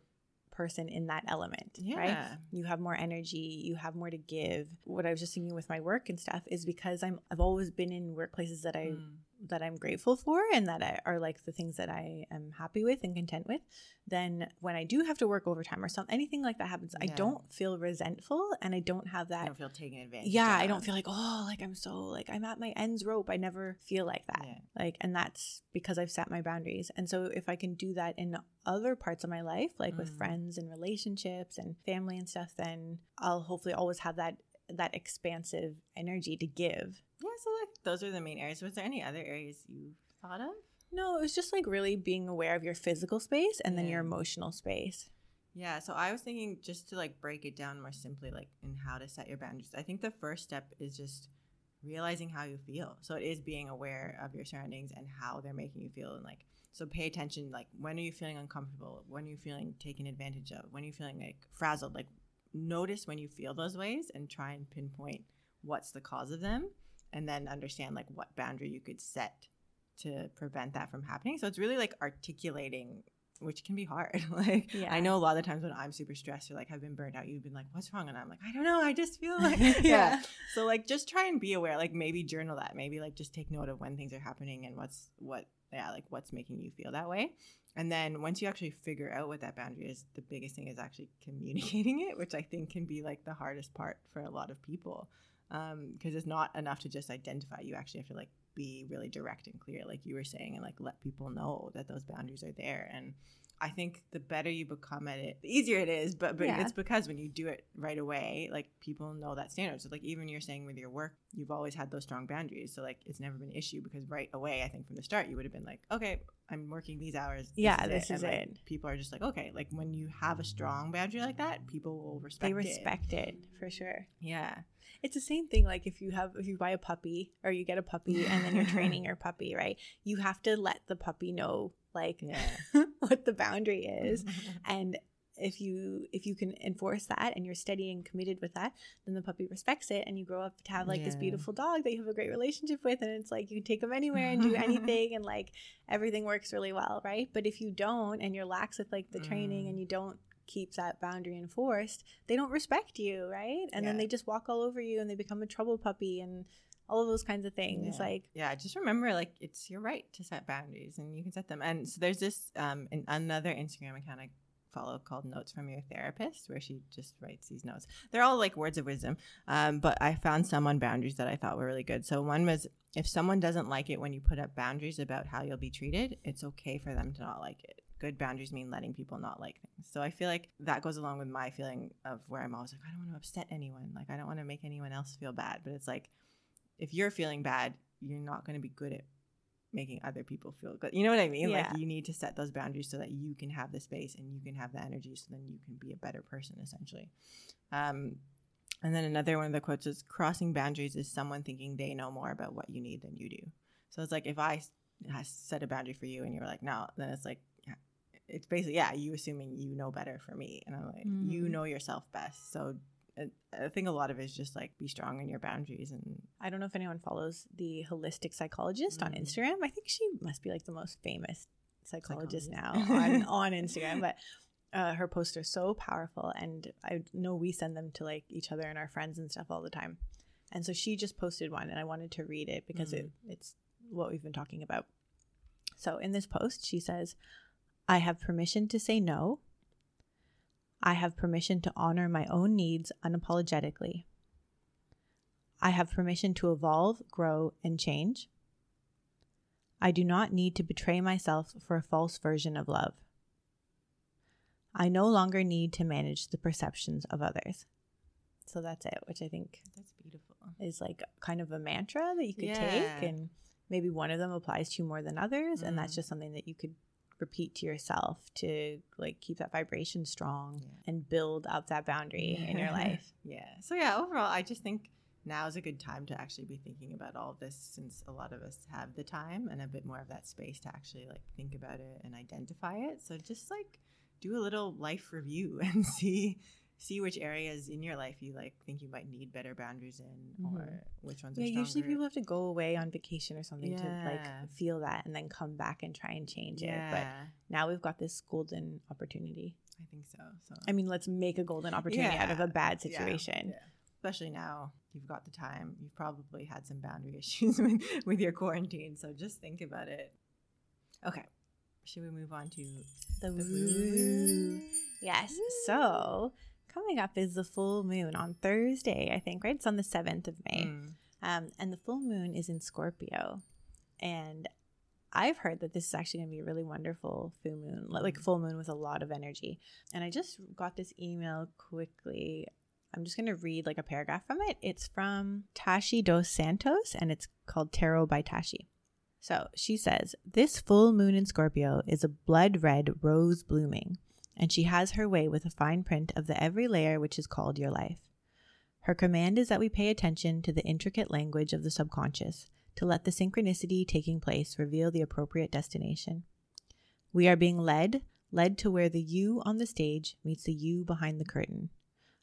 person in that element, right? Yeah. You have more energy, you have more to give. What I was just thinking with my work and stuff is because I'm I've always been in workplaces that I Mm. That I'm grateful for and that I, are like the things that I am happy with and content with, then when I do have to work overtime or something, anything like that happens, I don't feel resentful and I don't have that. I don't feel taken advantage. Yeah, I don't feel like oh, like I'm so like I'm at my ends rope. I never feel like that. Yeah. Like, and that's because I've set my boundaries. And so if I can do that in other parts of my life, like with Mhm. friends and relationships and family and stuff, then I'll hopefully always have that that expansive energy to give. Yeah. So like those are the main areas. Was there any other areas you thought of? No, it was just like really being aware of your physical space and then your emotional space. Yeah, so I was thinking just to like break it down more simply, like in how to set your boundaries. I think the first step is just realizing how you feel. So it is being aware of your surroundings and how they're making you feel, and like so pay attention. Like when are you feeling uncomfortable? When are you feeling taken advantage of? When are you feeling like frazzled? Like notice when you feel those ways and try and pinpoint what's the cause of them, and then understand like what boundary you could set to prevent that from happening. So it's really like articulating which can be hard. like Yeah. I know a lot of times when I'm super stressed or like have been burnt out, you've been like, "What's wrong?" And I'm like, "I don't know. I just feel like Yeah. yeah." So like, just try and be aware. Like maybe journal that. Maybe like just take note of when things are happening and what's what yeah like what's making you feel that way. And then once you actually figure out what that boundary is, the biggest thing is actually communicating it, which I think can be like the hardest part for a lot of people. Um, because it's not enough to just identify. You actually have to like be really direct and clear, like you were saying, and like let people know that those boundaries are there. And I think the better you become at it, the easier it is. But but Yeah. it's because when you do it right away, like people know that standard. So like even you're saying with your work, you've always had those strong boundaries. So like it's never been an issue because right away, I think from the start, you would have been like, okay, I'm working these hours. Yeah, this is And, like, it. People are just like, okay, like when you have a strong boundary like that, people will respect They it. respect it for sure. Yeah. It's the same thing like if you have if you buy a puppy or you get a puppy and then you're training your puppy, right? You have to let the puppy know like Yeah. what the boundary is. And if you if you can enforce that and you're steady and committed with that, then the puppy respects it and you grow up to have like this beautiful dog that you have a great relationship with and it's like you can take them anywhere and do anything and like everything works really well, right? But if you don't and you're lax with like the training Mm. and you don't keep that boundary enforced, they don't respect you, right? And then they just walk all over you and they become a trouble puppy and all of those kinds of things. Yeah. Like yeah just remember like it's your right to set boundaries and you can set them. And so there's this um in another instagram account i follow called notes from your therapist where she just writes these notes. They're all like words of wisdom um but i found some on boundaries that i thought were really good. So one was if someone doesn't like it when you put up boundaries about how you'll be treated it's okay for them to not like it. Good boundaries mean letting people not like things. So i feel like that goes along with my feeling of where i'm always like i don't want to upset anyone. Like i don't want to make anyone else feel bad. But it's like if you're feeling bad, you're not going to be good at making other people feel good. You know what I mean? Yeah. Like you need to set those boundaries so that you can have the space and you can have the energy so then you can be a better person essentially. Um and then another one of the quotes is crossing boundaries is someone thinking they know more about what you need than you do. So it's like if I set a boundary for you and you're like, no, then it's like, it's basically, yeah, you assuming you know better for me. And I'm like, you Mhm. know yourself best. So I, think a lot of it is just like be strong in your boundaries and I don't know if anyone follows the holistic psychologist on Mm. Instagram. I think she must be like the most famous psychologist now on, on Instagram. But uh, her posts are so powerful, and I know we send them to like each other and our friends and stuff all the time. And so she just posted one, and I wanted to read it because it, it's what we've been talking about. So in this post, she says, "I have permission to say no." I have permission to honor my own needs unapologetically. I have permission to evolve, grow, and change. I do not need to betray myself for a false version of love. I no longer need to manage the perceptions of others. So that's it, which I think that's beautiful. is like kind of a mantra that you could Yeah. take, and maybe one of them applies to you more than others, and that's Mm. just something that you could repeat to yourself to like keep that vibration strong Yeah. and build up that boundary in your life. yeah. So yeah, overall, I just think now is a good time to actually be thinking about all of this since a lot of us have the time and a bit more of that space to actually like think about it and identify it. So just like do a little life review and see see which areas in your life you like think you might need better boundaries in or Mhm. which ones Yeah, are usually people have to go away on vacation or something to like feel that and then come back and try and change it. yeah, But now we've got this golden opportunity. I think so. So I mean, let's make a golden opportunity out of a bad situation. Yeah. Especially now, you've got the time. You've probably had some boundary issues with, with your quarantine. So just think about it. Okay. Should we move on to The woo. Yes. So coming up is the full moon on Thursday, I think, right? It's on the 7th of May. Mm. Um, and the full moon is in Scorpio. And I've heard that this is actually going to be a really wonderful full moon, like Mm. full moon with a lot of energy. And I just got this email quickly. I'm just going to read like a paragraph from it. It's from Tashi dos Santos and it's called Tarot by Tashi. So she says, This full moon in Scorpio is a blood red rose blooming, and she has her way with a fine print of the every layer which is called your life. Her command is that we pay attention to the intricate language of the subconscious to let the synchronicity taking place reveal the appropriate destination. We are being led, led to where the you on the stage meets the you behind the curtain.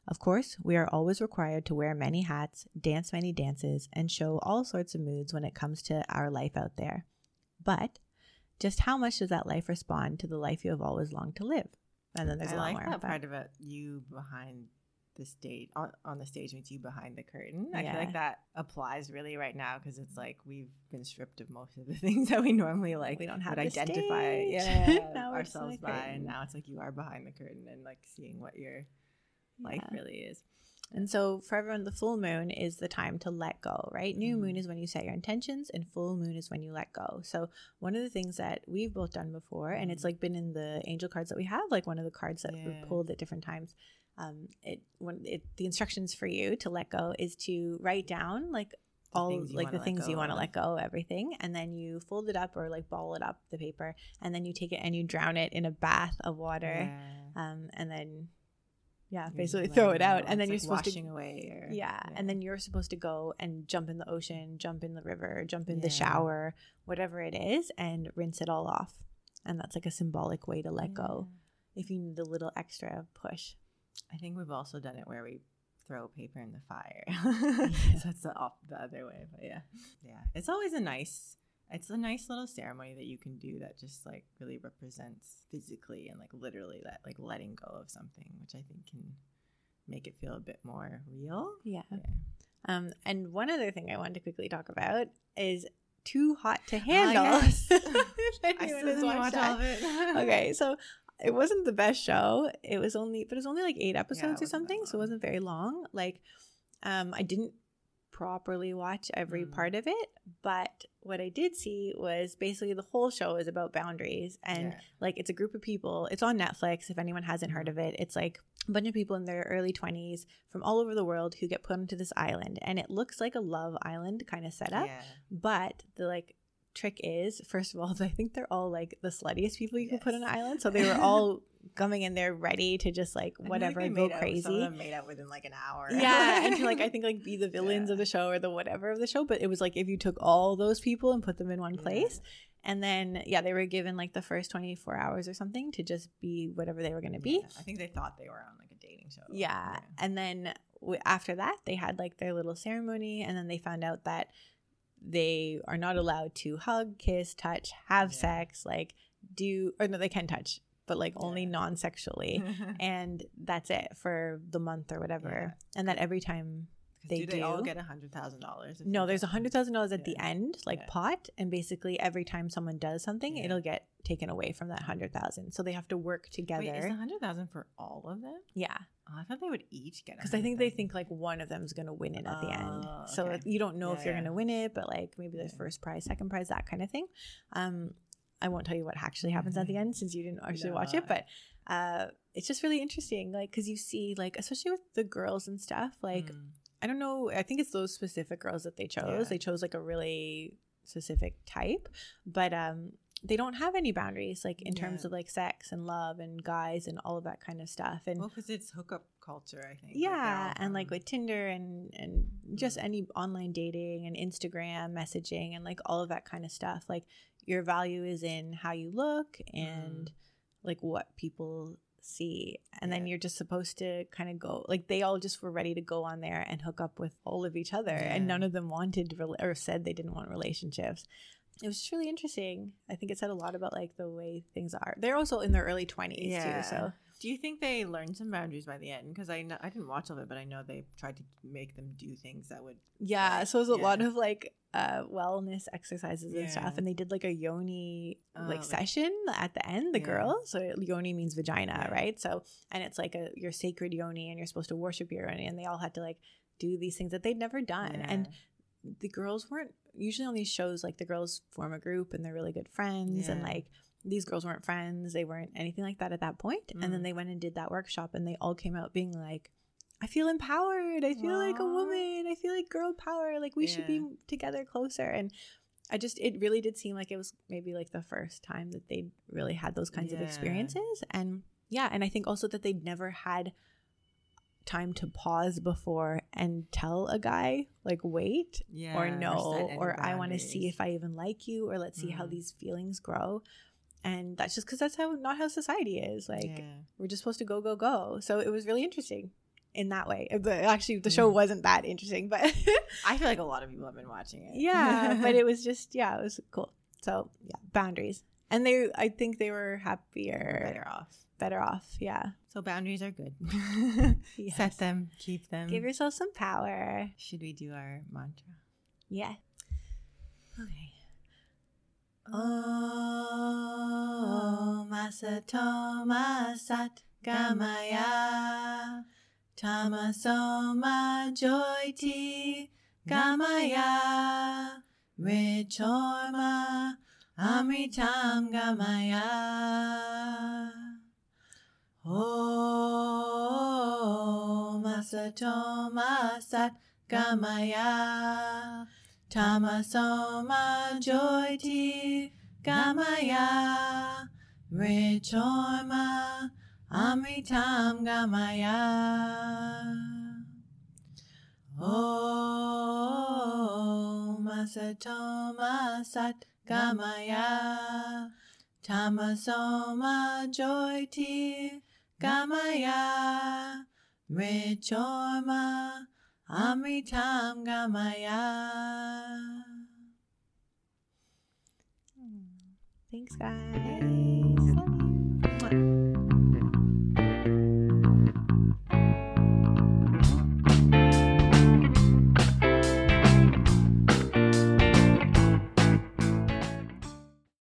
Of course, we are always required to wear many hats, dance many dances, and show all sorts of moods when it comes to our life out there. But just how much does that life respond to the life you have always longed to live? And then there's I a lot like more. that part about you behind the stage on, on the stage means you behind the curtain. I feel like that applies really right now because it's like we've been stripped of most of the things that we normally like We don't have to identify yeah, Now we're just in ourselves by, and now it's like you are behind the curtain and like seeing what your life really is. And so for everyone, the full moon is the time to let go, right? New moon Mhm. is when you set your intentions, and full moon is when you let go. So one of the things that we've both done before, and it's Mhm. like been in the angel cards that we have, like one of the cards that Yeah. we've pulled at different times. Um, it when it the instructions for you to let go is to write down like all like the things you want to of. let go everything and then you fold it up or like ball it up the paper and then you take it and you drown it in a bath of water Yeah. um and then yeah You're basically throw it out and then you're like supposed to away or yeah. And then you're supposed to go and jump in the ocean, jump in the river, jump in the shower, whatever it is, and rinse it all off. And that's like a symbolic way to let go if you need a little extra push. I think we've also done it where we throw paper in the fire. Yeah. so it's the, the other way, but yeah. Yeah. It's always a nice it's a nice little ceremony that you can do that just like really represents physically and like literally that like letting go of something, which I think can make it feel a bit more real. Yeah. Yeah. Um, and one other thing I wanted to quickly talk about is Too Hot to Handle. Ah, yes. I still didn't watch all that. of it. okay, so it wasn't the best show. It was only, but it was only like eight episodes or wasn't something, so it wasn't very long. Like, um, I didn't properly watch every Mm. part of it, but what I did see was basically the whole show is about boundaries and Yeah. like it's a group of people. It's on Netflix if anyone hasn't heard Mhm. of it. It's like a bunch of people in their early 20s from all over the world who get put onto this island and it looks like a love island kind of setup Yeah. but the like trick is, first of all, I think they're all like the sluttiest people you could put on an island. So they were all coming in there ready to just like whatever go made out- crazy. some of them made out within like an hour. yeah, and to like I think like be the villains Yeah. of the show or the whatever of the show. But it was like if you took all those people and put them in one Yeah. place, and then yeah, they were given like the first twenty four hours or something to just be whatever they were going to be. Yeah, I think they thought they were on like a dating show. Yeah. And then w- after that, they had like their little ceremony, and then they found out that they are not allowed to hug, kiss, touch, have Yeah. sex, like do, or no, they can touch, but like only Yeah. non sexually. and that's it for the month or whatever. And that every time they they do they all get a hundred thousand dollars? no, there's a hundred thousand dollars at the end, like Yeah. pot, and basically every time someone does something, Yeah. it'll get taken away from that hundred thousand. So they have to work together. Wait, is the hundred thousand for all of them? yeah, Oh, I thought they would each get. It. Because I think they think like one of them is gonna win it at the end. Oh, So okay. like, you don't know Yeah, if you're yeah. gonna win it, but like maybe the Yeah. first prize, second prize, that kind of thing. Um, I won't tell you what actually happens at the end since you didn't actually watch it, but uh, it's just really interesting, like because you see like especially with the girls and stuff, like Mm. I don't know. I think it's those specific girls that they chose. Yeah. They chose like a really specific type, but um, they don't have any boundaries, like in terms of like sex and love and guys and all of that kind of stuff. And well, because it's hookup culture, I think. Yeah, all and like with Tinder and and just Mm. any online dating and Instagram messaging and like all of that kind of stuff. Like your value is in how you look and like what people see and then you're just supposed to kind of go like they all just were ready to go on there and hook up with all of each other and none of them wanted rela- or said they didn't want relationships. It was just really interesting. I think it said a lot about like the way things are. They're also in their early 20s too so do you think they learned some boundaries by the end? Because I know I didn't watch all of it, but I know they tried to make them do things that would. Yeah, Right, so it was a lot of like uh wellness exercises and Yeah. stuff, and they did like a yoni Oh, like like- session at the end. The Yeah. girls, so yoni means vagina, right? So and it's like a your sacred yoni, and you're supposed to worship your yoni, and they all had to like do these things that they'd never done, and the girls weren't usually on these shows like the girls form a group and they're really good friends and like these girls weren't friends they weren't anything like that at that point. point and then Mm. they went and did that workshop and they all came out being like i feel empowered i feel like a woman i feel like girl power like we should be together closer and i just it really did seem like it was maybe like the first time that they really had those kinds of experiences and yeah and i think also that they'd never had time to pause before and tell a guy like wait yeah, or no or i want to see if i even like you or let's see how Mhm. these feelings grow and that's just because that's how not how society is like Yeah. we're just supposed to go go go so it was really interesting in that way but actually the show Mhm. wasn't that interesting but I feel like a lot of people have been watching it. yeah but it was just yeah it was cool so yeah boundaries and they i think they were happier better off. better off yeah So boundaries are good. Yes. Set them, keep them. give yourself some power Should we do our mantra? yeah okay Om Asatoma Sat Gamaya. Tamasoma Joyti Gamaya. Richorma Amritam Gamaya. Om Asatoma Sat Gamaya Tamasoma Joyti Gamaya Richorma Amritam Gamaya. Om Asatoma Sat Gamaya. Tamasoma Joyti Gamaya. Richorma Amritam Gamaya thanks guys